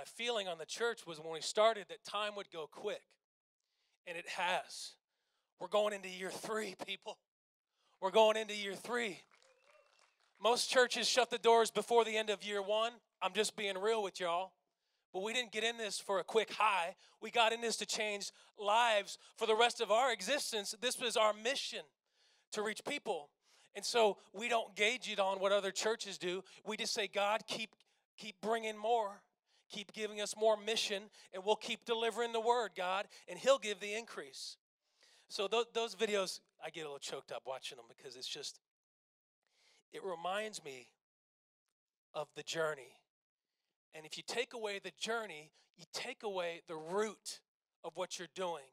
my feeling on the church was when we started that time would go quick. And it has. We're going into year three, people. We're going into year three. Most churches shut the doors before the end of year one. I'm just being real with y'all. But we didn't get in this for a quick high. We got in this to change lives for the rest of our existence. This was our mission to reach people. And so we don't gauge it on what other churches do. We just say, God, keep keep bringing more. Keep giving us more mission, and we'll keep delivering the word, God, and He'll give the increase. So th- those videos, I get a little choked up watching them because it's just, it reminds me of the journey. And if you take away the journey, you take away the root of what you're doing.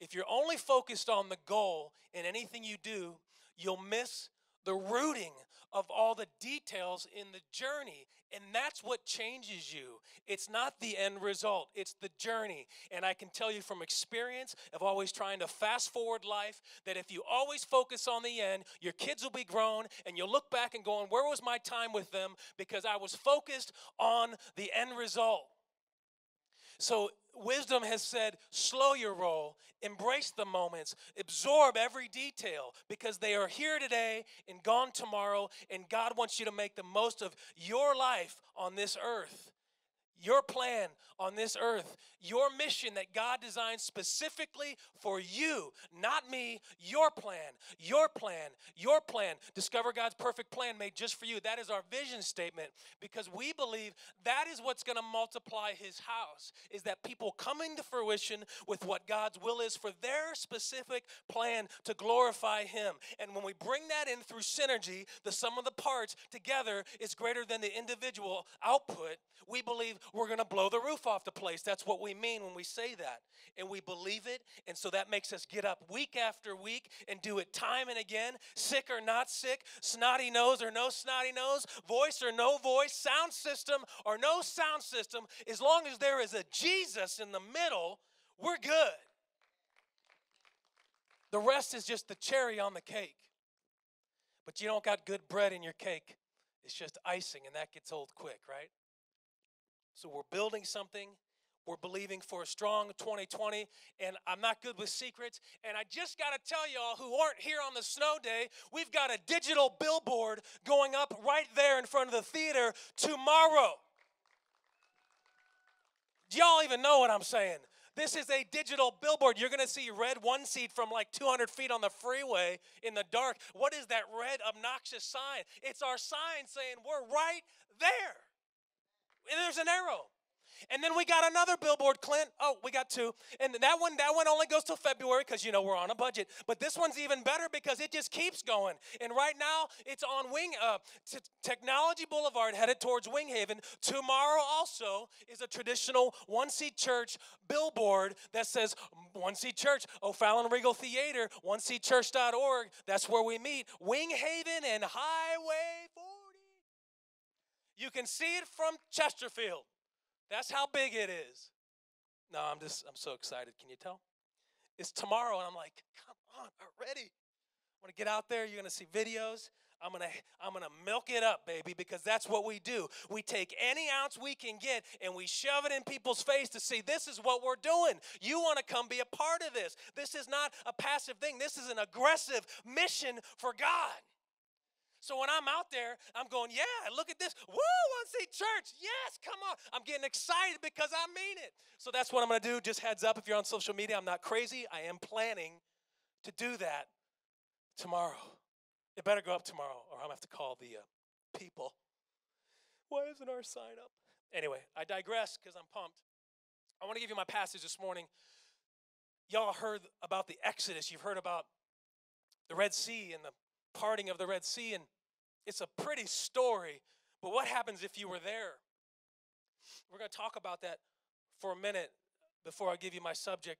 If you're only focused on the goal in anything you do, you'll miss the rooting of all the details in the journey. And that's what changes you. It's not the end result, it's the journey. And I can tell you from experience of always trying to fast forward life that if you always focus on the end, your kids will be grown and you'll look back and going, Where was my time with them? Because I was focused on the end result. So wisdom has said, slow your roll, embrace the moments, absorb every detail because they are here today and gone tomorrow, and God wants you to make the most of your life on this earth your plan on this earth, your mission that God designed specifically for you, not me, your plan, your plan, your plan. Discover God's perfect plan made just for you. That is our vision statement because we believe that is what's going to multiply his house is that people coming to fruition with what God's will is for their specific plan to glorify him. And when we bring that in through synergy, the sum of the parts together is greater than the individual output. We believe we're going to blow the roof off the place. That's what we mean when we say that. And we believe it. And so that makes us get up week after week and do it time and again, sick or not sick, snotty nose or no snotty nose, voice or no voice, sound system or no sound system. As long as there is a Jesus in the middle, we're good. The rest is just the cherry on the cake. But you don't got good bread in your cake. It's just icing, and that gets old quick, right? So we're building something. We're believing for a strong 2020, and I'm not good with secrets. And I just got to tell y'all who aren't here on the snow day, we've got a digital billboard going up right there in front of the theater tomorrow. Do y'all even know what I'm saying? This is a digital billboard. You're going to see red one seat from like 200 feet on the freeway in the dark. What is that red obnoxious sign? It's our sign saying we're right there. There's an arrow. And then we got another billboard, Clint. Oh, we got two. And that one, that one only goes till February because you know we're on a budget. But this one's even better because it just keeps going. And right now it's on Wing uh, t- Technology Boulevard, headed towards Wing Haven. Tomorrow also is a traditional one-seat church billboard that says One Seat Church, O'Fallon Regal Theater, oneseatchurch.org. That's where we meet. Wing Haven and Highway 40. You can see it from Chesterfield. That's how big it is. No, I'm just, I'm so excited. Can you tell? It's tomorrow, and I'm like, come on, already. I'm gonna get out there. You're gonna see videos. I'm gonna, I'm gonna milk it up, baby, because that's what we do. We take any ounce we can get and we shove it in people's face to see this is what we're doing. You want to come be a part of this. This is not a passive thing. This is an aggressive mission for God. So when I'm out there, I'm going, yeah, look at this. Woo, seat church. Yes, come on. I'm getting excited because I mean it. So that's what I'm going to do. Just heads up if you're on social media, I'm not crazy. I am planning to do that tomorrow. It better go up tomorrow or I'm going to have to call the uh, people. Why isn't our sign up? Anyway, I digress because I'm pumped. I want to give you my passage this morning. Y'all heard about the Exodus. You've heard about the Red Sea and the parting of the Red Sea, and it's a pretty story. But what happens if you were there? We're going to talk about that for a minute before I give you my subject.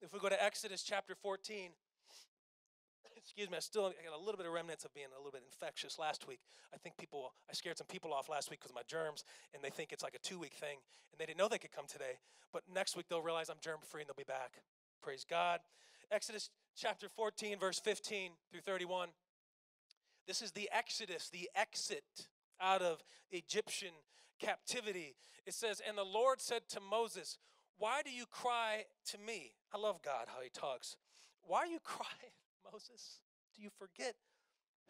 If we go to Exodus chapter 14, excuse me, I still got a little bit of remnants of being a little bit infectious last week. I think people, I scared some people off last week because of my germs, and they think it's like a two week thing, and they didn't know they could come today. But next week they'll realize I'm germ free and they'll be back. Praise God. Exodus chapter 14, verse 15 through 31. This is the Exodus, the exit out of Egyptian captivity. It says, And the Lord said to Moses, Why do you cry to me? I love God, how he talks. Why are you crying, Moses? Do you forget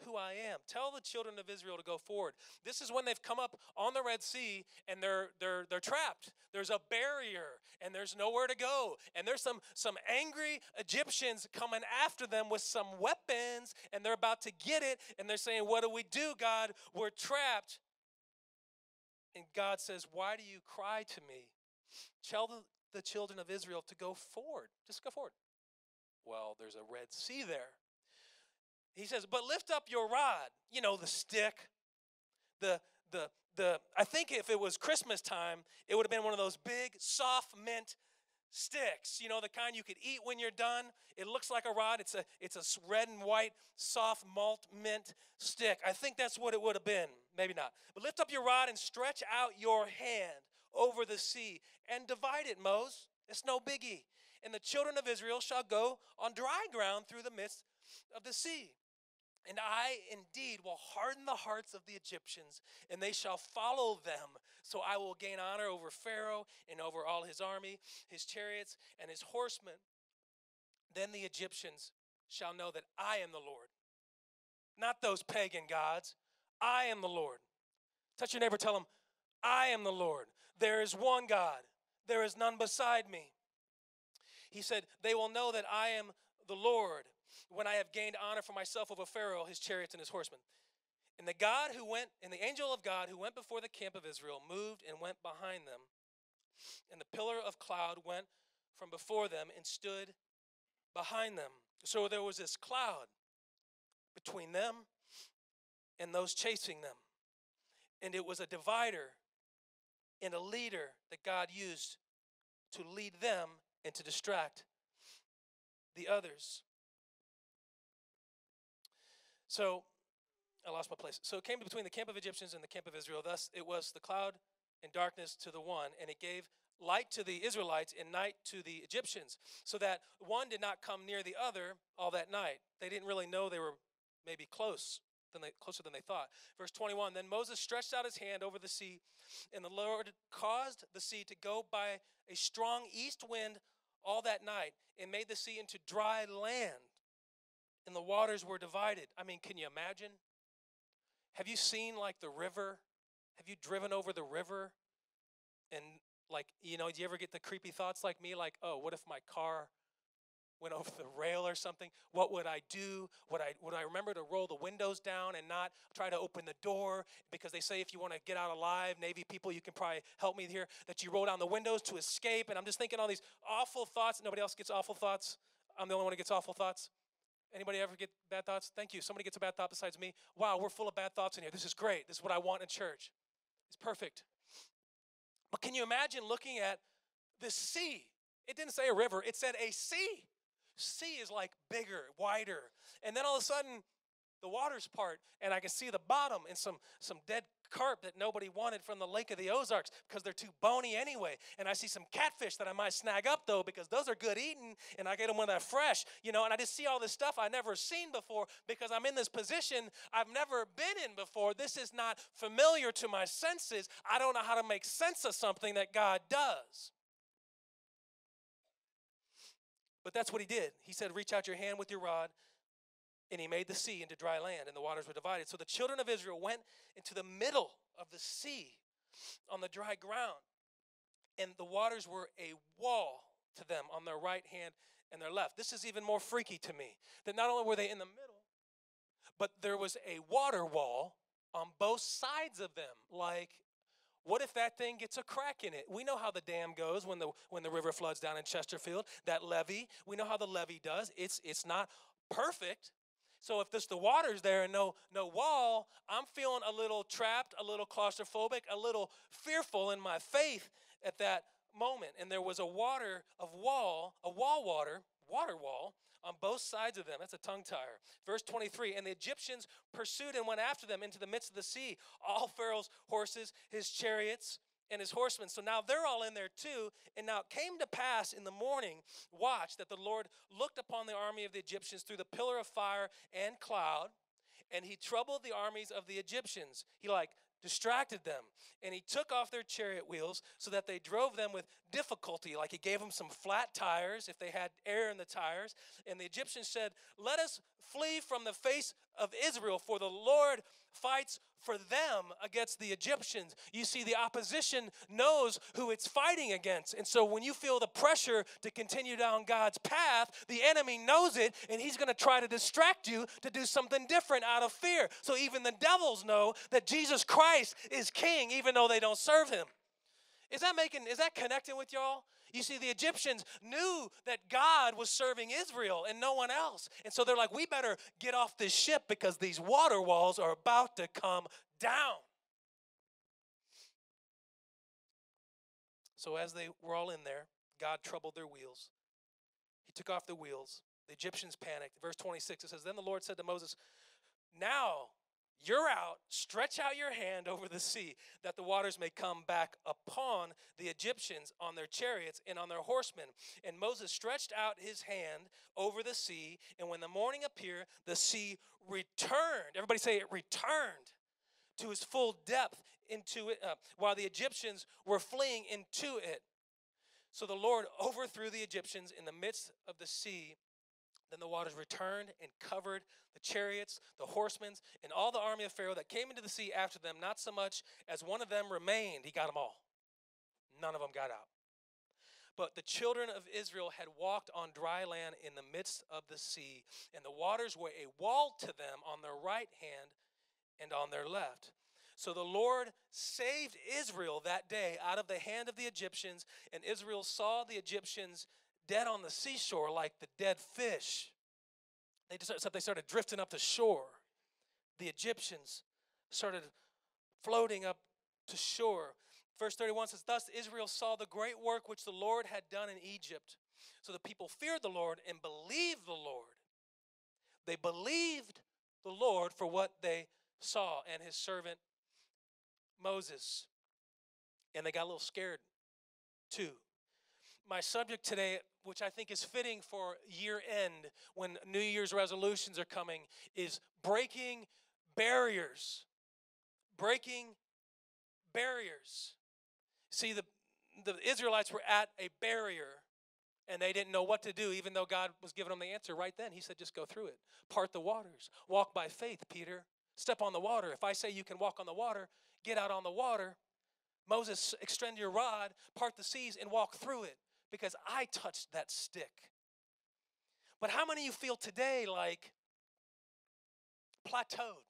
who I am. Tell the children of Israel to go forward. This is when they've come up on the Red Sea and they're they're they're trapped. There's a barrier and there's nowhere to go. And there's some some angry Egyptians coming after them with some weapons and they're about to get it and they're saying, "What do we do, God? We're trapped." And God says, "Why do you cry to me? Tell the, the children of Israel to go forward. Just go forward." Well, there's a Red Sea there. He says, but lift up your rod, you know, the stick, the, the, the, I think if it was Christmas time, it would have been one of those big, soft mint sticks, you know, the kind you could eat when you're done. It looks like a rod. It's a, it's a red and white, soft malt mint stick. I think that's what it would have been. Maybe not. But lift up your rod and stretch out your hand over the sea and divide it, Moses. It's no biggie. And the children of Israel shall go on dry ground through the midst of the sea. And I indeed will harden the hearts of the Egyptians, and they shall follow them. So I will gain honor over Pharaoh and over all his army, his chariots, and his horsemen. Then the Egyptians shall know that I am the Lord, not those pagan gods. I am the Lord. Touch your neighbor, tell him, I am the Lord. There is one God, there is none beside me. He said, They will know that I am the Lord when I have gained honor for myself over Pharaoh, his chariots, and his horsemen. And the God who went, and the angel of God who went before the camp of Israel moved and went behind them. And the pillar of cloud went from before them and stood behind them. So there was this cloud between them and those chasing them. And it was a divider and a leader that God used to lead them and to distract the others. So I lost my place. So it came between the camp of Egyptians and the camp of Israel. Thus it was the cloud and darkness to the one, and it gave light to the Israelites and night to the Egyptians, so that one did not come near the other all that night. They didn't really know they were maybe close than they, closer than they thought. Verse 21 Then Moses stretched out his hand over the sea, and the Lord caused the sea to go by a strong east wind all that night, and made the sea into dry land and the waters were divided. I mean, can you imagine? Have you seen like the river? Have you driven over the river? And like, you know, do you ever get the creepy thoughts like me? Like, oh, what if my car went over the rail or something? What would I do? Would I would I remember to roll the windows down and not try to open the door? Because they say if you want to get out alive, Navy people, you can probably help me here, that you roll down the windows to escape. And I'm just thinking all these awful thoughts. Nobody else gets awful thoughts. I'm the only one who gets awful thoughts. Anybody ever get bad thoughts? Thank you. Somebody gets a bad thought besides me. Wow, we're full of bad thoughts in here. This is great. This is what I want in church. It's perfect. But can you imagine looking at the sea? It didn't say a river, it said a sea. Sea is like bigger, wider. And then all of a sudden, the waters part, and I can see the bottom and some, some dead carp that nobody wanted from the Lake of the Ozarks because they're too bony anyway. And I see some catfish that I might snag up though because those are good eating and I get them when they're fresh, you know. And I just see all this stuff I never seen before because I'm in this position I've never been in before. This is not familiar to my senses. I don't know how to make sense of something that God does. But that's what he did. He said, Reach out your hand with your rod and he made the sea into dry land, and the waters were divided. So the children of Israel went into the middle of the sea on the dry ground, and the waters were a wall to them on their right hand and their left. This is even more freaky to me that not only were they in the middle, but there was a water wall on both sides of them. Like, what if that thing gets a crack in it? We know how the dam goes when the when the river floods down in Chesterfield. That levee, we know how the levee does. It's it's not perfect, so if there's the water's there and no no wall, I'm feeling a little trapped, a little claustrophobic, a little fearful in my faith at that moment. And there was a water of wall, a wall water, water wall on both sides of them. That's a tongue tire. Verse 23 And the Egyptians pursued and went after them into the midst of the sea, all Pharaoh's horses, his chariots, and his horsemen. So now they're all in there too. And now it came to pass in the morning, watch, that the Lord looked upon the army of the Egyptians through the pillar of fire and cloud, and he troubled the armies of the Egyptians. He like distracted them. And he took off their chariot wheels so that they drove them with difficulty. Like he gave them some flat tires if they had air in the tires. And the Egyptians said, Let us flee from the face of Israel, for the Lord fights for them against the Egyptians. You see, the opposition knows who it's fighting against. And so when you feel the pressure to continue down God's path, the enemy knows it and he's going to try to distract you to do something different out of fear. So even the devils know that Jesus Christ is king, even though they don't serve him. Is that making, is that connecting with y'all? You see, the Egyptians knew that God was serving Israel and no one else. And so they're like, we better get off this ship because these water walls are about to come down. So as they were all in there, God troubled their wheels. He took off the wheels. The Egyptians panicked. Verse 26, it says, Then the Lord said to Moses, Now you're out, stretch out your hand over the sea, that the waters may come back upon the Egyptians on their chariots and on their horsemen. And Moses stretched out his hand over the sea, and when the morning appeared, the sea returned. Everybody say it returned to its full depth into it, uh, while the Egyptians were fleeing into it. So the Lord overthrew the Egyptians in the midst of the sea then the waters returned and covered the chariots, the horsemen, and all the army of Pharaoh that came into the sea after them, not so much as one of them remained. He got them all. None of them got out. But the children of Israel had walked on dry land in the midst of the sea, and the waters were a wall to them on their right hand and on their left. So the Lord saved Israel that day out of the hand of the Egyptians, and Israel saw the Egyptians dead on the seashore like the dead fish. They just so they started drifting up to shore. The Egyptians started floating up to shore. Verse 31 says, Thus Israel saw the great work which the Lord had done in Egypt. So the people feared the Lord and believed the Lord. They believed the Lord for what they saw and his servant Moses. And they got a little scared too my subject today, which I think is fitting for year end when New Year's resolutions are coming, is breaking barriers. Breaking barriers. See, the, the Israelites were at a barrier and they didn't know what to do, even though God was giving them the answer right then. He said, just go through it. Part the waters. Walk by faith, Peter. Step on the water. If I say you can walk on the water, get out on the water. Moses, extend your rod, part the seas, and walk through it because I touched that stick. But how many of you feel today like plateaued,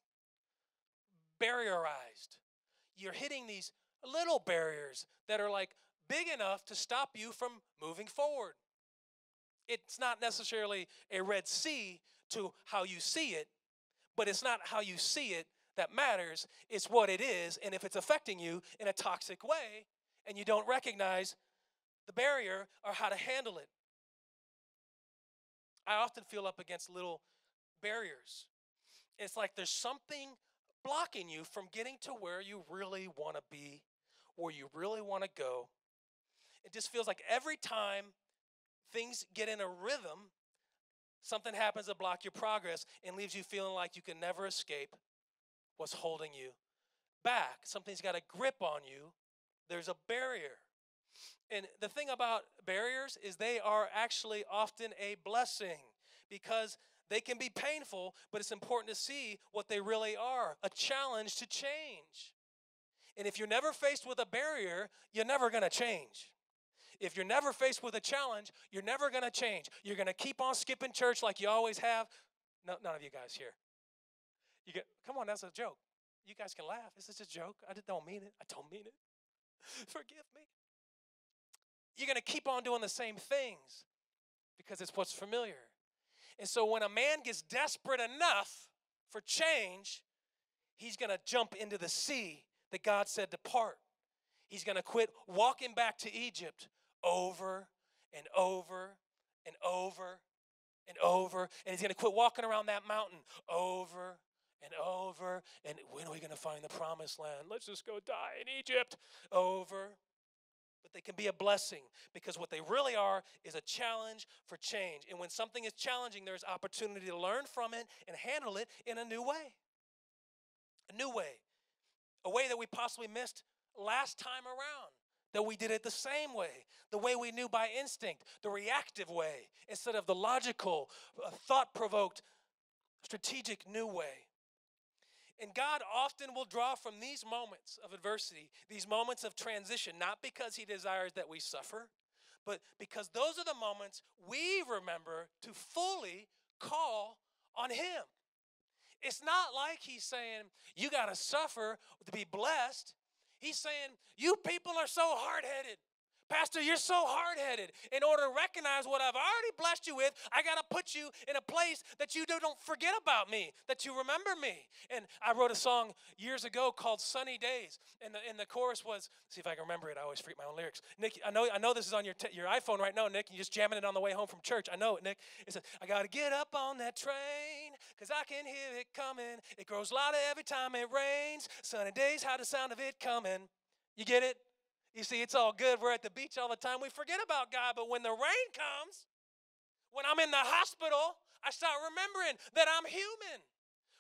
barrierized? You're hitting these little barriers that are like big enough to stop you from moving forward. It's not necessarily a Red Sea to how you see it, but it's not how you see it that matters. It's what it is. And if it's affecting you in a toxic way and you don't recognize the barrier or how to handle it. I often feel up against little barriers. It's like there's something blocking you from getting to where you really want to be, where you really want to go. It just feels like every time things get in a rhythm, something happens to block your progress and leaves you feeling like you can never escape what's holding you back. Something's got a grip on you. There's a barrier. And the thing about barriers is they are actually often a blessing because they can be painful, but it's important to see what they really are a challenge to change. And if you're never faced with a barrier, you're never going to change. If you're never faced with a challenge, you're never going to change. You're going to keep on skipping church like you always have. No, none of you guys here. You get, come on, that's a joke. You guys can laugh. This is a joke. I don't mean it. I don't mean it. Forgive me you're going to keep on doing the same things because it's what's familiar. And so when a man gets desperate enough for change, he's going to jump into the sea that God said to part. He's going to quit walking back to Egypt over and over and over and over. And he's going to quit walking around that mountain over and over. And when are we going to find the promised land? Let's just go die in Egypt. Over but they can be a blessing because what they really are is a challenge for change. And when something is challenging, there's opportunity to learn from it and handle it in a new way. A new way. a way that we possibly missed last time around. That we did it the same way, the way we knew by instinct, the reactive way, instead of the logical, uh, thought provoked, strategic new way. And God often will draw from these moments of adversity, these moments of transition, not because He desires that we suffer, but because those are the moments we remember to fully call on Him. It's not like He's saying, you got to suffer to be blessed. He's saying, you people are so hard headed. Pastor, you're so hard headed. In order to recognize what I've already blessed you with, I got to put you in a place that you don't forget about me, that you remember me. And I wrote a song years ago called Sunny Days. And the, and the chorus was, see if I can remember it. I always freak my own lyrics. Nick, I know, I know this is on your, t- your iPhone right now, Nick. You're just jamming it on the way home from church. I know it, Nick. It says, I got to get up on that train because I can hear it coming. It grows louder every time it rains. Sunny days, how the sound of it coming. You get it? You see, it's all good. We're at the beach all the time. We forget about God, but when the rain comes, when I'm in the hospital, I start remembering that I'm human.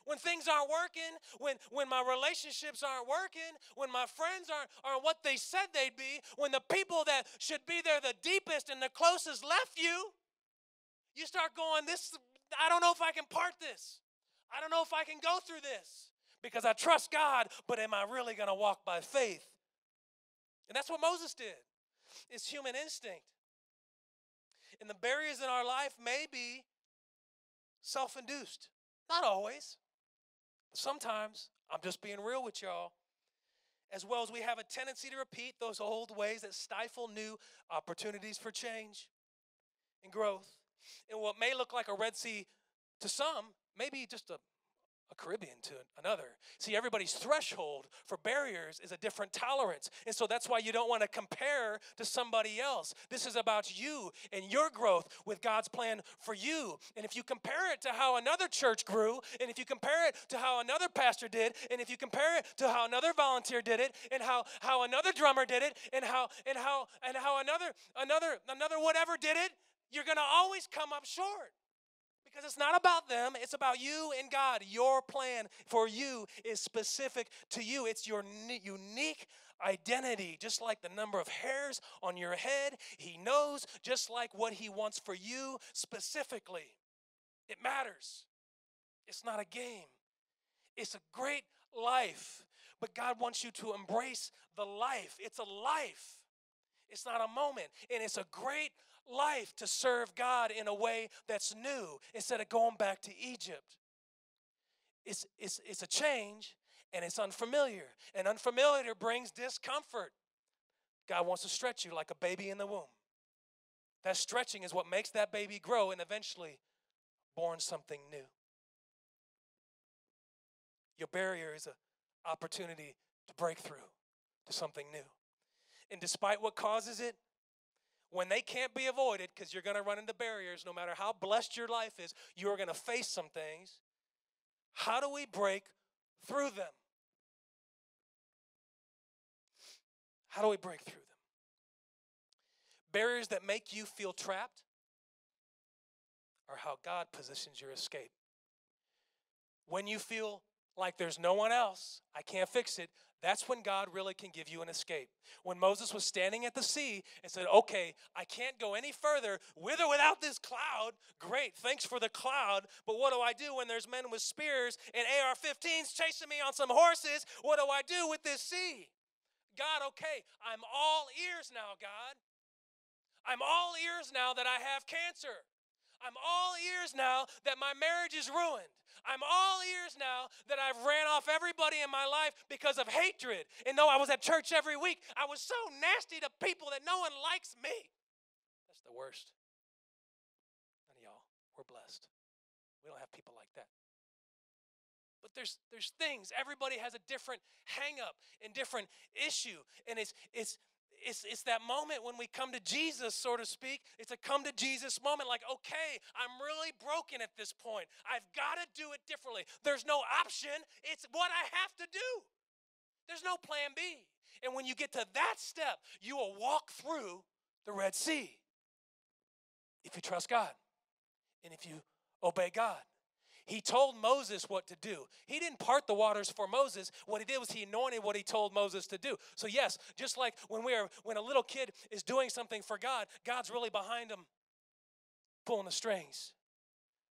When things aren't working, when, when my relationships aren't working, when my friends aren't, aren't what they said they'd be, when the people that should be there the deepest and the closest left you, you start going, This, I don't know if I can part this. I don't know if I can go through this because I trust God, but am I really going to walk by faith? And that's what Moses did. It's human instinct. And the barriers in our life may be self induced. Not always. But sometimes, I'm just being real with y'all. As well as we have a tendency to repeat those old ways that stifle new opportunities for change and growth. And what may look like a Red Sea to some, maybe just a a Caribbean to another. See, everybody's threshold for barriers is a different tolerance. And so that's why you don't want to compare to somebody else. This is about you and your growth with God's plan for you. And if you compare it to how another church grew, and if you compare it to how another pastor did, and if you compare it to how another volunteer did it, and how, how another drummer did it, and how and how and how another another another whatever did it, you're gonna always come up short. Because it's not about them, it's about you and God. Your plan for you is specific to you, it's your unique identity. Just like the number of hairs on your head, He knows just like what He wants for you specifically. It matters. It's not a game, it's a great life. But God wants you to embrace the life. It's a life. It's not a moment. And it's a great life to serve God in a way that's new instead of going back to Egypt. It's, it's, it's a change and it's unfamiliar. And unfamiliar brings discomfort. God wants to stretch you like a baby in the womb. That stretching is what makes that baby grow and eventually born something new. Your barrier is an opportunity to break through to something new. And despite what causes it, when they can't be avoided because you're going to run into barriers no matter how blessed your life is you're going to face some things. How do we break through them? How do we break through them? Barriers that make you feel trapped are how god positions your escape. When you feel like there's no one else i can't fix it that's when God really can give you an escape. When Moses was standing at the sea and said, Okay, I can't go any further with or without this cloud. Great, thanks for the cloud. But what do I do when there's men with spears and AR 15s chasing me on some horses? What do I do with this sea? God, okay, I'm all ears now, God. I'm all ears now that I have cancer. I'm all ears now that my marriage is ruined. I'm all ears now that I've ran off everybody in my life because of hatred. And though I was at church every week, I was so nasty to people that no one likes me. That's the worst. None of y'all, we're blessed. We don't have people like that. But there's there's things. Everybody has a different hang up and different issue. And it's it's it's, it's that moment when we come to Jesus, so to speak. It's a come to Jesus moment, like, okay, I'm really broken at this point. I've got to do it differently. There's no option, it's what I have to do. There's no plan B. And when you get to that step, you will walk through the Red Sea. If you trust God and if you obey God. He told Moses what to do. He didn't part the waters for Moses. What he did was he anointed what he told Moses to do. So yes, just like when we are when a little kid is doing something for God, God's really behind him pulling the strings.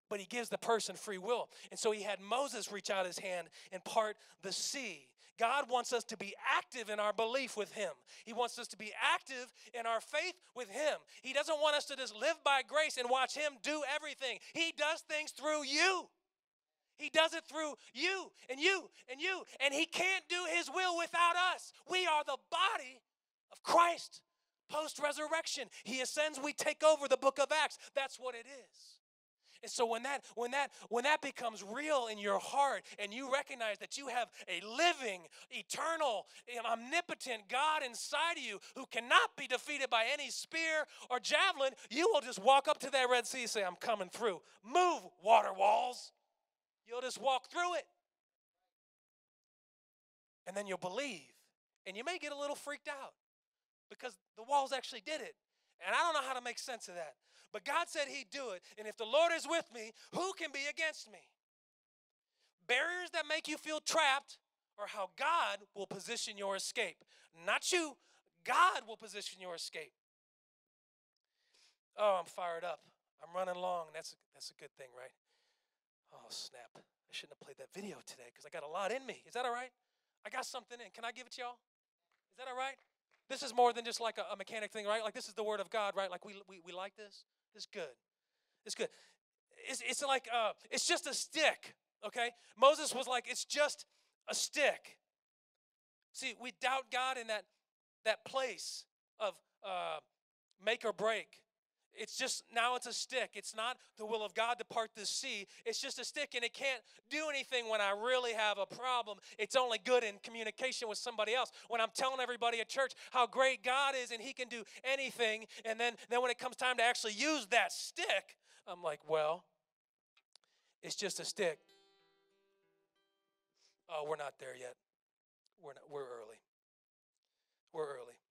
But he gives the person free will. And so he had Moses reach out his hand and part the sea. God wants us to be active in our belief with Him. He wants us to be active in our faith with Him. He doesn't want us to just live by grace and watch Him do everything. He does things through you. He does it through you and you and you. And He can't do His will without us. We are the body of Christ post resurrection. He ascends, we take over the book of Acts. That's what it is. And so when that when that when that becomes real in your heart and you recognize that you have a living, eternal, omnipotent God inside of you who cannot be defeated by any spear or javelin, you will just walk up to that Red Sea and say, I'm coming through. Move, water walls. You'll just walk through it. And then you'll believe. And you may get a little freaked out because the walls actually did it. And I don't know how to make sense of that. But God said He'd do it. And if the Lord is with me, who can be against me? Barriers that make you feel trapped are how God will position your escape. Not you, God will position your escape. Oh, I'm fired up. I'm running long. That's a, that's a good thing, right? Snap. I shouldn't have played that video today because I got a lot in me. Is that all right? I got something in. Can I give it to y'all? Is that all right? This is more than just like a, a mechanic thing, right? Like this is the word of God, right? Like we, we, we like this. It's good. It's good. It's, it's like, uh, it's just a stick, okay? Moses was like, it's just a stick. See, we doubt God in that, that place of uh, make or break. It's just now it's a stick. It's not the will of God to part the sea. It's just a stick and it can't do anything when I really have a problem. It's only good in communication with somebody else. When I'm telling everybody at church how great God is and he can do anything and then then when it comes time to actually use that stick, I'm like, "Well, it's just a stick." Oh, we're not there yet. We're not, we're early. We're early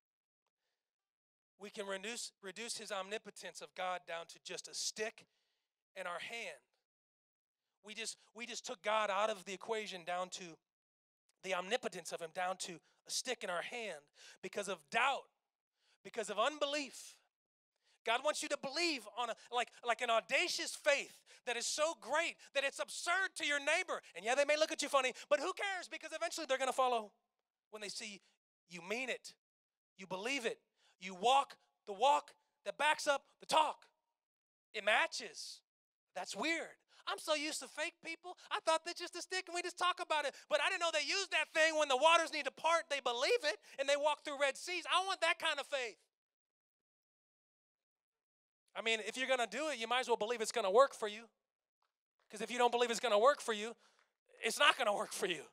we can reduce, reduce his omnipotence of God down to just a stick in our hand. We just, we just took God out of the equation down to the omnipotence of him, down to a stick in our hand because of doubt, because of unbelief. God wants you to believe on a like like an audacious faith that is so great that it's absurd to your neighbor. And yeah, they may look at you funny, but who cares because eventually they're going to follow when they see you mean it. You believe it. You walk the walk that backs up the talk. It matches. That's weird. I'm so used to fake people. I thought they're just a stick and we just talk about it. But I didn't know they use that thing when the waters need to part. They believe it and they walk through Red Seas. I want that kind of faith. I mean, if you're going to do it, you might as well believe it's going to work for you. Because if you don't believe it's going to work for you, it's not going to work for you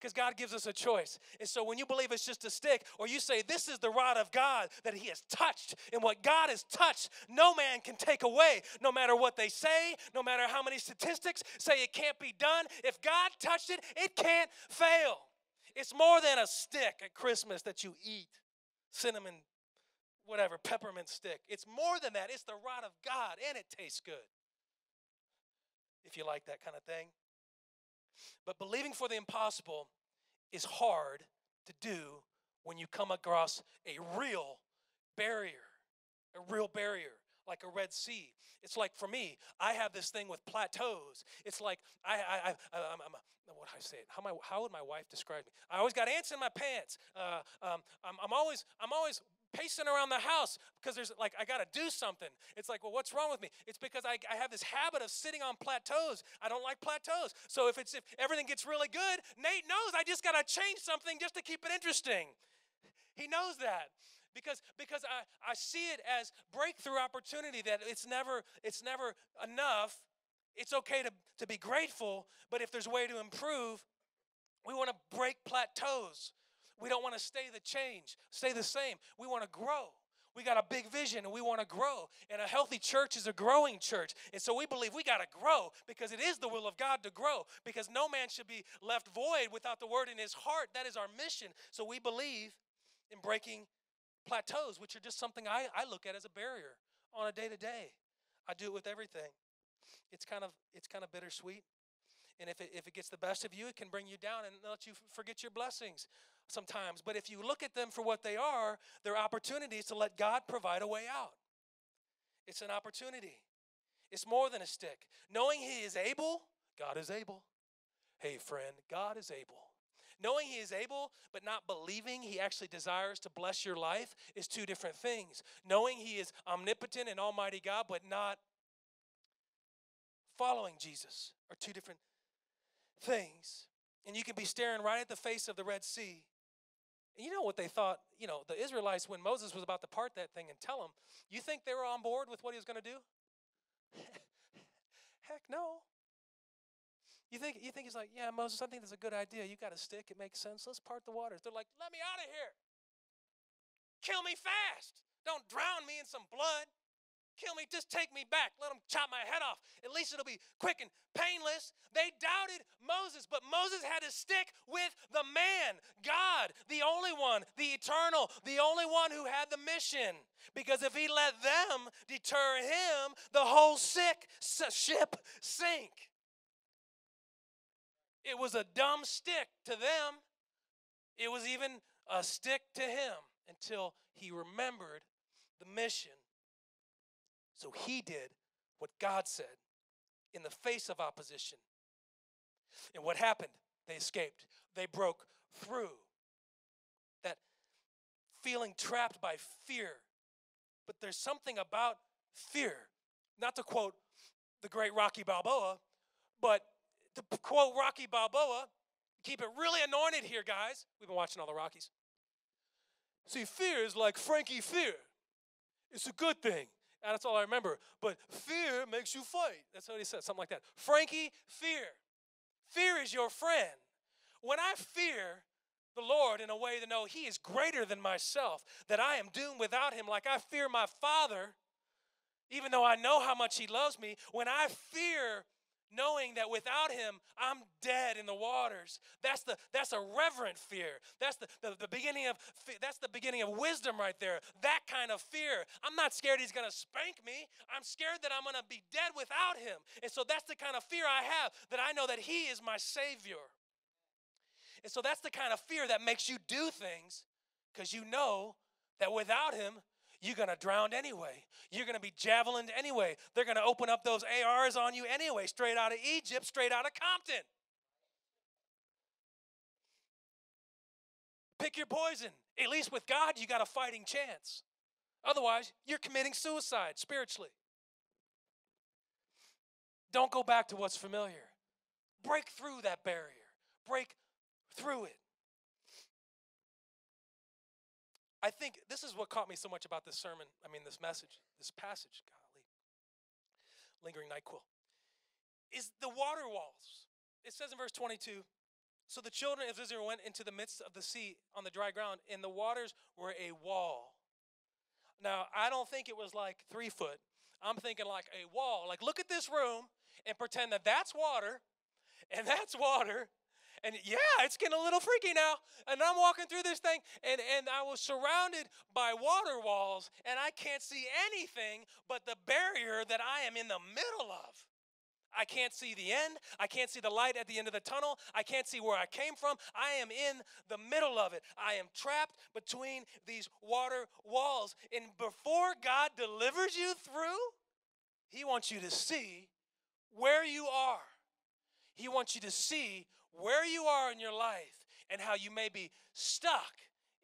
because God gives us a choice. And so when you believe it's just a stick, or you say, This is the rod of God that He has touched, and what God has touched, no man can take away, no matter what they say, no matter how many statistics say it can't be done. If God touched it, it can't fail. It's more than a stick at Christmas that you eat, cinnamon, whatever, peppermint stick. It's more than that. It's the rod of God, and it tastes good. If you like that kind of thing. But believing for the impossible is hard to do when you come across a real barrier, a real barrier like a Red Sea. It's like for me, I have this thing with plateaus. It's like I, I, I I'm, I'm, what do I say it? How, my, how would my wife describe me? I always got ants in my pants. Uh, um, I'm, I'm always, I'm always pacing around the house because there's like I got to do something. It's like, well, what's wrong with me? It's because I, I have this habit of sitting on plateaus. I don't like plateaus. So if it's if everything gets really good, Nate knows I just got to change something just to keep it interesting. He knows that because because I, I see it as breakthrough opportunity that it's never it's never enough. It's okay to, to be grateful, but if there's a way to improve, we want to break plateaus. We don't want to stay the change, stay the same. We want to grow. We got a big vision and we want to grow. And a healthy church is a growing church. And so we believe we got to grow because it is the will of God to grow. Because no man should be left void without the word in his heart. That is our mission. So we believe in breaking plateaus, which are just something I, I look at as a barrier on a day to day. I do it with everything. It's kind of it's kind of bittersweet And if it, if it gets the best of you, it can bring you down and let you forget your blessings sometimes. But if you look at them for what they are, they're opportunities to let God provide a way out. It's an opportunity. It's more than a stick. Knowing He is able, God is able. Hey, friend, God is able. Knowing He is able, but not believing He actually desires to bless your life is two different things. Knowing He is omnipotent and almighty God, but not following Jesus are two different things. And you can be staring right at the face of the Red Sea. And you know what they thought, you know, the Israelites, when Moses was about to part that thing and tell them, you think they were on board with what he was going to do? Heck no. You think you think he's like, yeah, Moses, I think that's a good idea. You got a stick, it makes sense. Let's part the waters. They're like, let me out of here. Kill me fast. Don't drown me in some blood kill me, just take me back. Let them chop my head off. At least it'll be quick and painless. They doubted Moses, but Moses had to stick with the man, God, the only one, the eternal, the only one who had the mission. Because if he let them deter him, the whole sick ship sink. It was a dumb stick to them. It was even a stick to him until he remembered the mission so he did what God said in the face of opposition. And what happened? They escaped. They broke through that feeling trapped by fear. But there's something about fear. Not to quote the great Rocky Balboa, but to quote Rocky Balboa, keep it really anointed here, guys. We've been watching all the Rockies. See, fear is like Frankie Fear. It's a good thing. That's all I remember. But fear makes you fight. That's what he said, something like that. Frankie, fear. Fear is your friend. When I fear the Lord in a way to know He is greater than myself, that I am doomed without Him, like I fear my Father, even though I know how much He loves me, when I fear knowing that without him i'm dead in the waters. That's the that's a reverent fear. That's the, the, the beginning of that's the beginning of wisdom right there that kind of fear. I'm not scared he's to spank me. I'm scared that i'm to be dead without him. And so that's the kind of fear i have that i know that he is my savior. And so that's the kind of fear that makes you do things because you know that without him you're going to drown anyway. You're going to be javelined anyway. They're going to open up those ARs on you anyway, straight out of Egypt, straight out of Compton. Pick your poison. At least with God, you got a fighting chance. Otherwise, you're committing suicide spiritually. Don't go back to what's familiar. Break through that barrier, break through it. I think this is what caught me so much about this sermon. I mean, this message, this passage, golly, lingering NyQuil, is the water walls. It says in verse 22 So the children of Israel went into the midst of the sea on the dry ground, and the waters were a wall. Now, I don't think it was like three foot. I'm thinking like a wall. Like, look at this room and pretend that that's water and that's water and yeah, it's getting a little freaky now. And I'm walking through this thing, and, and I was surrounded by water walls, and I can't see anything but the barrier that I am in the middle of. I can't see the end. I can't see the light at the end of the tunnel. I can't see where I came from. I am in the middle of it. I am trapped between these water walls. And before God delivers you through, He wants you to see where you are. He wants you to see where you are in your life and how you may be stuck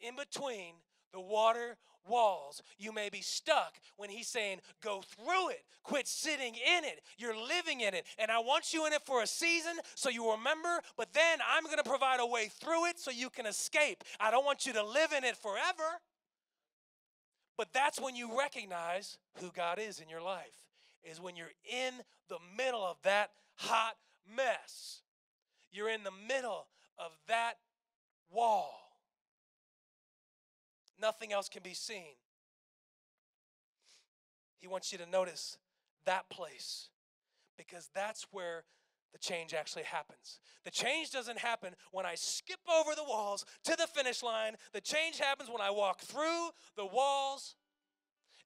in between the water walls. You may be stuck when he's saying, Go through it, quit sitting in it. You're living in it. And I want you in it for a season so you remember, but then I'm going to provide a way through it so you can escape. I don't want you to live in it forever. But that's when you recognize who God is in your life, is when you're in the middle of that hot mess. You're in the middle of that wall. Nothing else can be seen. He wants you to notice that place because that's where the change actually happens. The change doesn't happen when I skip over the walls to the finish line. The change happens when I walk through the walls.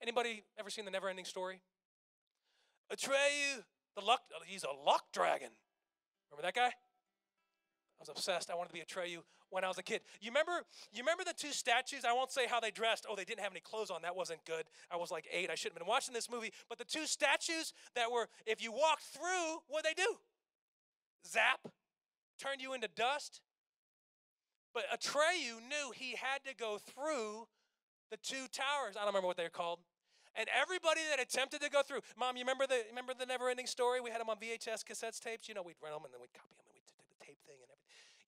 Anybody ever seen the never ending story? Atreyu, the luck, he's a luck dragon. Remember that guy? I was obsessed. I wanted to be Atreyu when I was a kid. You remember? You remember the two statues? I won't say how they dressed. Oh, they didn't have any clothes on. That wasn't good. I was like eight. I shouldn't have been watching this movie. But the two statues that were, if you walked through, what they do? Zap, turn you into dust. But Atreyu knew he had to go through the two towers. I don't remember what they're called. And everybody that attempted to go through, Mom, you remember the remember the never-ending story? We had them on VHS cassettes tapes. You know, we'd rent them and then we'd copy them and we'd do the tape thing and everything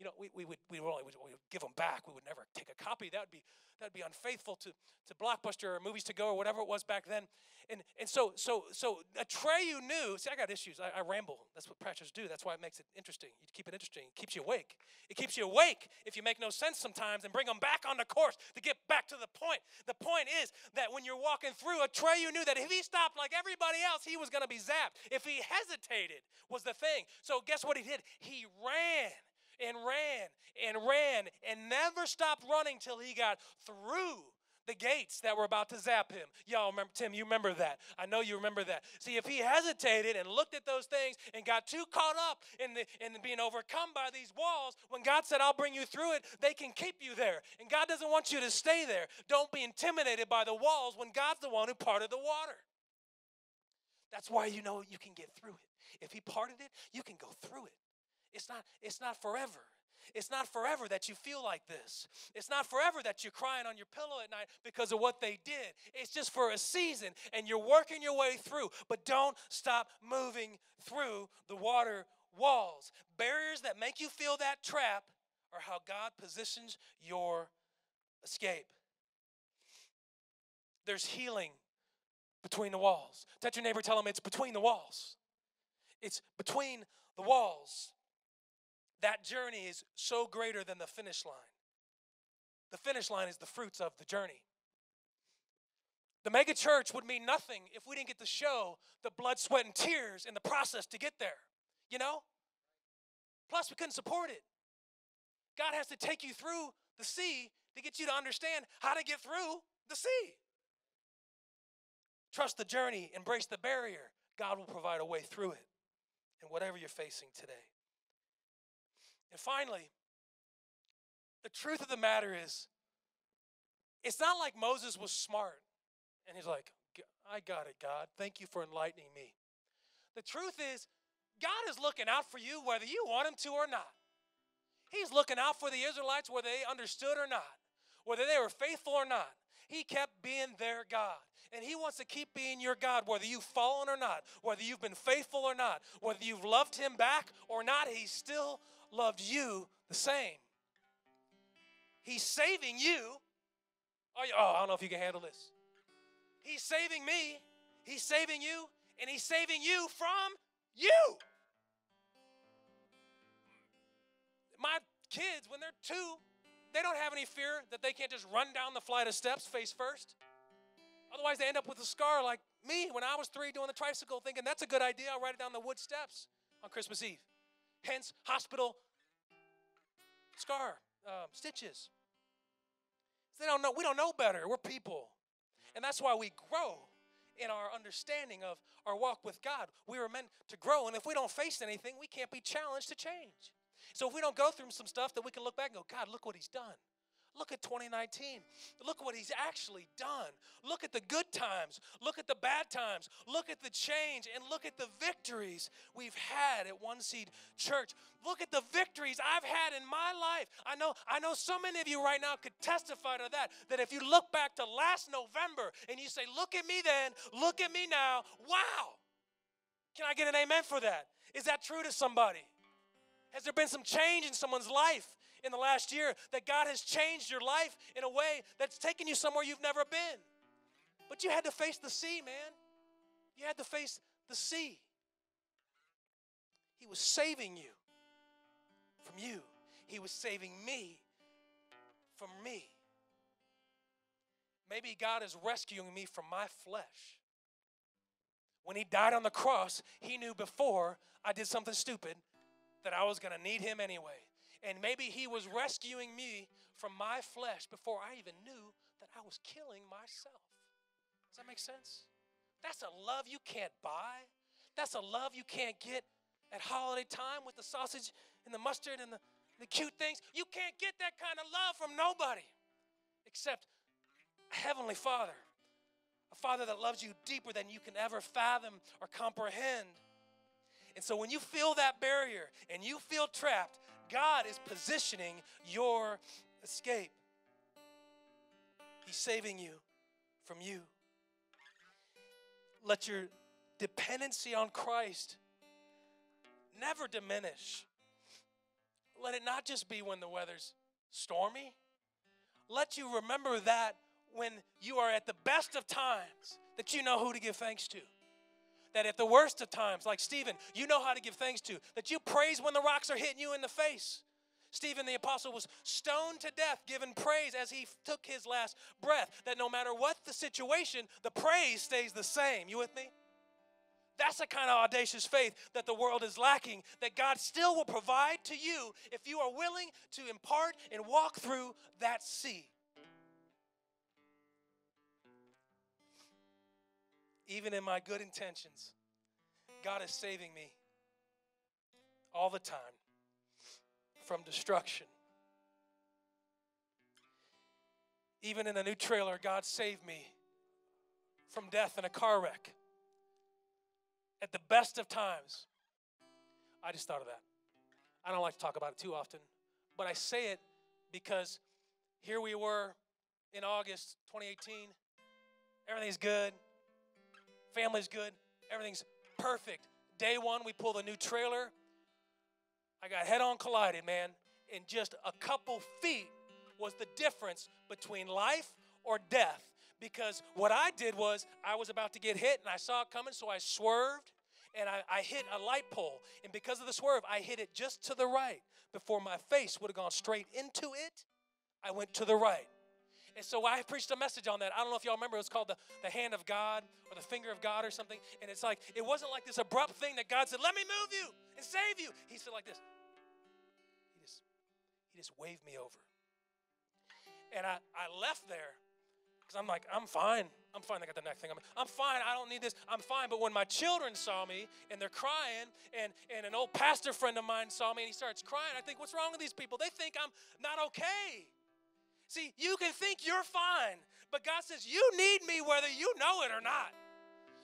you know, we, we would we would only we would give them back. We would never take a copy. That would be that'd be unfaithful to, to Blockbuster or Movies to Go or whatever it was back then. And and so so so Atreyu knew. See, I got issues. I, I ramble. That's what preachers do. That's why it makes it interesting. You keep it interesting. It keeps you awake. It keeps you awake if you make no sense sometimes and bring them back on the course to get back to the point. The point is that when you're walking through, Atreyu knew that if he stopped like everybody else, he was going to be zapped. If he hesitated, was the thing. So guess what he did? He ran and ran and ran and never stopped running till he got through the gates that were about to zap him. Y'all remember, Tim, you remember that. I know you remember that. See, if he hesitated and looked at those things and got too caught up in, the, in being overcome by these walls, when God said, I'll bring you through it, they can keep you there. And God doesn't want you to stay there. Don't be intimidated by the walls when God's the one who parted the water. That's why you know you can get through it. If he parted it, you can go through it. It's not, it's not forever. It's not forever that you feel like this. It's not forever that you're crying on your pillow at night because of what they did. It's just for a season and you're working your way through. But don't stop moving through the water walls. Barriers that make you feel that trap are how God positions your escape. There's healing between the walls. Touch your neighbor, tell him it's between the walls. It's between the walls that journey is so greater than the finish line. The finish line is the fruits of the journey. The mega church would mean nothing if we didn't get to show the blood, sweat, and tears in the process to get there. You know? Plus, we couldn't support it. God has to take you through the sea to get you to understand how to get through the sea. Trust the journey, embrace the barrier. God will provide a way through it and whatever you're facing today. And finally, the truth of the matter is, it's not like Moses was smart and he's like, I got it, God. Thank you for enlightening me. The truth is, God is looking out for you whether you want him to or not. He's looking out for the Israelites whether they understood or not, whether they were faithful or not. He kept being their God. And He wants to keep being your God, whether you've fallen or not, whether you've been faithful or not, whether you've loved Him back or not. He's still loved you the same. He's saving you. Oh, I don't know if you can handle this. He's saving me, He's saving you, and He's saving you from you. My kids, when they're two, they don't have any fear that they can't just run down the flight of steps face first. Otherwise, they end up with a scar like me when I was three doing the tricycle, thinking that's a good idea. I'll ride it down the wood steps on Christmas Eve. Hence, hospital scar um, stitches. They don't know. We don't know better. We're people, and that's why we grow in our understanding of our walk with God. We were meant to grow, and if we don't face anything, we can't be challenged to change. So if we don't go through some stuff, that we can look back and go, God, look what He's done. Look at 2019. Look what he's actually done. Look at the good times. Look at the bad times. Look at the change and look at the victories we've had at One Seed Church. Look at the victories I've had in my life. I know I know so many of you right now could testify to that that if you look back to last November and you say, "Look at me then, look at me now." Wow. Can I get an amen for that? Is that true to somebody? Has there been some change in someone's life? In the last year that God has changed your life in a way that's taken you somewhere you've never been. But you had to face the sea, man. You had to face the sea. He was saving you from you, He was saving me from me. Maybe God is rescuing me from my flesh. When He died on the cross, He knew before I did something stupid that I was going to need Him anyway. And maybe He was rescuing me from my flesh before I even knew that I was killing myself. Does that make sense? That's a love you can't buy. That's a love you can't get at holiday time with the sausage and the mustard and the, the cute things. You can't get that kind of love from nobody except a Heavenly Father, a Father that loves you deeper than you can ever fathom or comprehend. And so when you feel that barrier and you feel trapped, God is positioning your escape. He's saving you from you. Let your dependency on Christ never diminish. Let it not just be when the weather's stormy. Let you remember that when you are at the best of times, that you know who to give thanks to. That at the worst of times, like Stephen, you know how to give thanks to. That you praise when the rocks are hitting you in the face. Stephen the apostle was stoned to death, given praise as he took his last breath. That no matter what the situation, the praise stays the same. You with me? That's the kind of audacious faith that the world is lacking, that God still will provide to you if you are willing to impart and walk through that sea. Even in my good intentions, God is saving me all the time from destruction. Even in a new trailer, God saved me from death in a car wreck at the best of times. I just thought of that. I don't like to talk about it too often, but I say it because here we were in August 2018. Everything's good, family's good, everything's perfect. Day one, we pulled a new trailer. I got head on collided, man. In just a couple feet was the difference between life or death because what I did was I was about to get hit and I saw it coming, so I swerved and I, I hit a light pole. And because of the swerve, I hit it just to the right. Before my face would have gone straight into it, I went to the right. And so I preached a message on that. I don't know if y'all remember, it was called the, the hand of God or the finger of God or something. And it's like, it wasn't like this abrupt thing that God said, let me move you and save you. He said like this. He just, he just waved me over. And I, I left there because I'm like, I'm fine. I'm fine. I got the neck thing. I'm, I'm fine. I don't need this. I'm fine. But when my children saw me and they're crying, and, and an old pastor friend of mine saw me and he starts crying, I think, what's wrong with these people? They think I'm not okay. See, you can think you're fine, but God says, You need me whether you know it or not.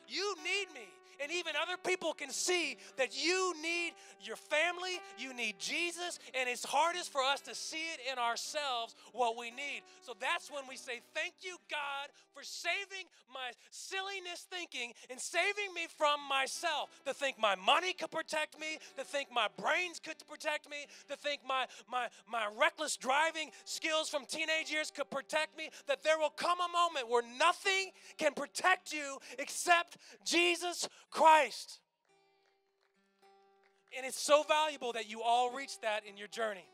You need me and even other people can see that you need your family, you need Jesus, and it's hardest for us to see it in ourselves what we need. So that's when we say, Thank you, God, for saving my silliness thinking and saving me from myself. To think my money could protect me, to think my brains could protect me, to think my, my, my reckless driving skills from teenage years could protect me, that there will come a moment where nothing can protect you except Jesus Christ. And it's so valuable that you all reach that in your journey.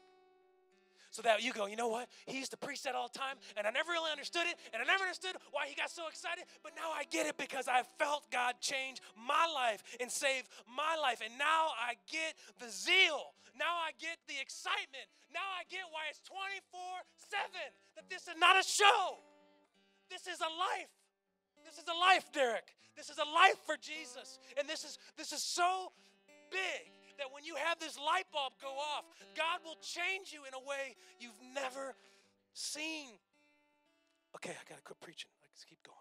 So that you go, you know what? He used to preach that all the time, and I never really understood it, and I never understood why he got so excited, but now I get it because I felt God change my life and save my life. And now I get the zeal. Now I get the excitement. Now I get why it's 24 7. That this is not a show, this is a life. This is a life, Derek. This is a life for Jesus. And this is this is so big that when you have this light bulb go off, God will change you in a way you've never seen. Okay, I got to quit preaching. Let's keep going.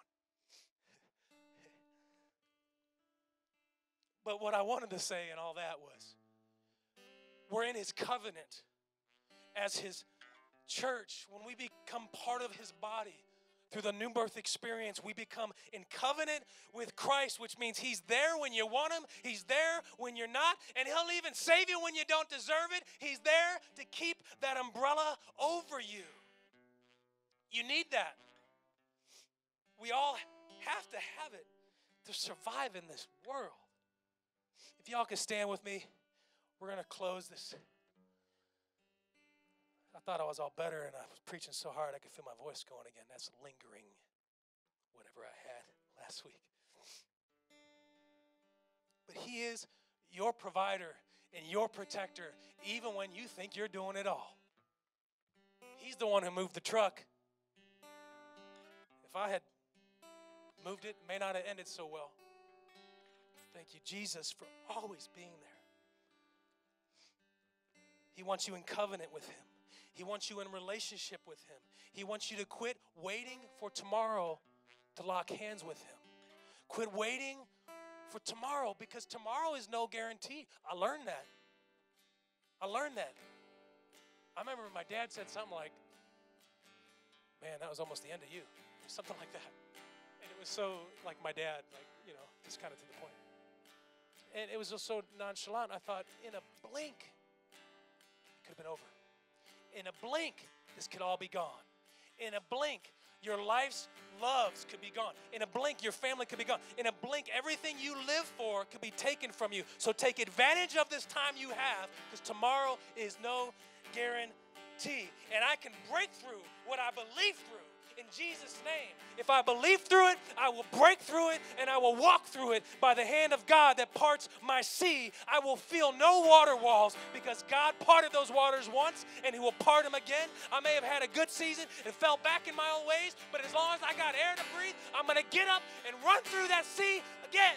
But what I wanted to say in all that was we're in his covenant as his church. When we become part of his body, through the new birth experience, we become in covenant with Christ, which means He's there when you want Him, He's there when you're not, and He'll even save you when you don't deserve it. He's there to keep that umbrella over you. You need that. We all have to have it to survive in this world. If y'all can stand with me, we're going to close this I thought I was all better and I was preaching so hard I could feel my voice going again. That's lingering, whatever I had last week. But He is your provider and your protector, even when you think you're doing it all. He's the one who moved the truck. If I had moved it, it may not have ended so well. Thank you, Jesus, for always being there. He wants you in covenant with Him. He wants you in relationship with Him. He wants you to quit waiting for tomorrow to lock hands with Him. Quit waiting for tomorrow because tomorrow is no guarantee. I learned that. I learned that. I remember my dad said something like, Man, that was almost the end of you. Something like that. And it was so like my dad, like, you know, just kind of to the point. And it was just so nonchalant. I thought, in a blink, it could have been over. In a blink, this could all be gone. In a blink, your life's loves could be gone. In a blink, your family could be gone. In a blink, everything you live for could be taken from you. So take advantage of this time you have because tomorrow is no guarantee. And I can break through what I believe through in Jesus' name. If I believe through it, I will break through it and I will walk through it by the hand of God that parts my sea. I will feel no water walls because God parted those waters once and He will part them again. I may have had a good season and fell back in my old ways, but as long as I got air to breathe, I'm going to get up and run through that sea again.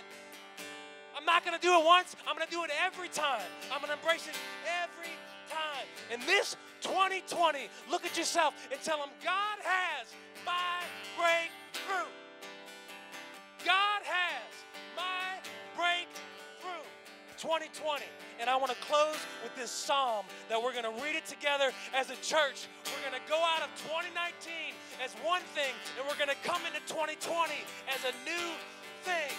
I'm not going to do it once, I'm going to do it every time. I'm going to embrace it every time. And this 2020, look at yourself and tell them God has my breakthrough. God has my breakthrough. 2020. And I want to close with this psalm that we're going to read it together as a church. We're going to go out of 2019 as one thing, and we're going to come into 2020 as a new thing.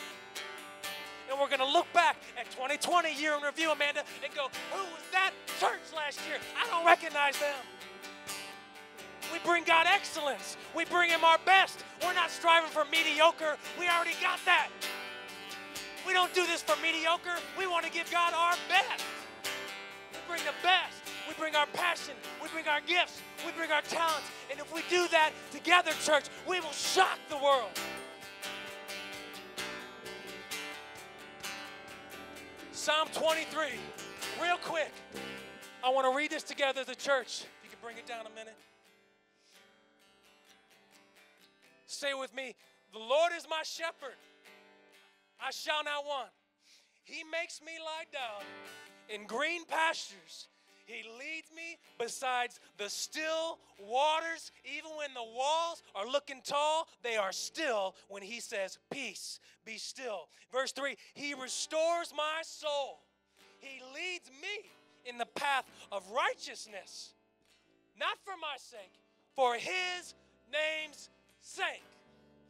And we're going to look back at 2020 year in review, Amanda, and go, who was that church last year? I don't recognize them. We bring God excellence. We bring Him our best. We're not striving for mediocre. We already got that. We don't do this for mediocre. We want to give God our best. We bring the best. We bring our passion. We bring our gifts. We bring our talents. And if we do that together, church, we will shock the world. Psalm 23, real quick. I want to read this together as a church. If you could bring it down a minute. Say with me The Lord is my shepherd, I shall not want. He makes me lie down in green pastures. He leads me besides the still waters. Even when the walls are looking tall, they are still when He says, Peace, be still. Verse 3 He restores my soul. He leads me in the path of righteousness, not for my sake, for His name's sake.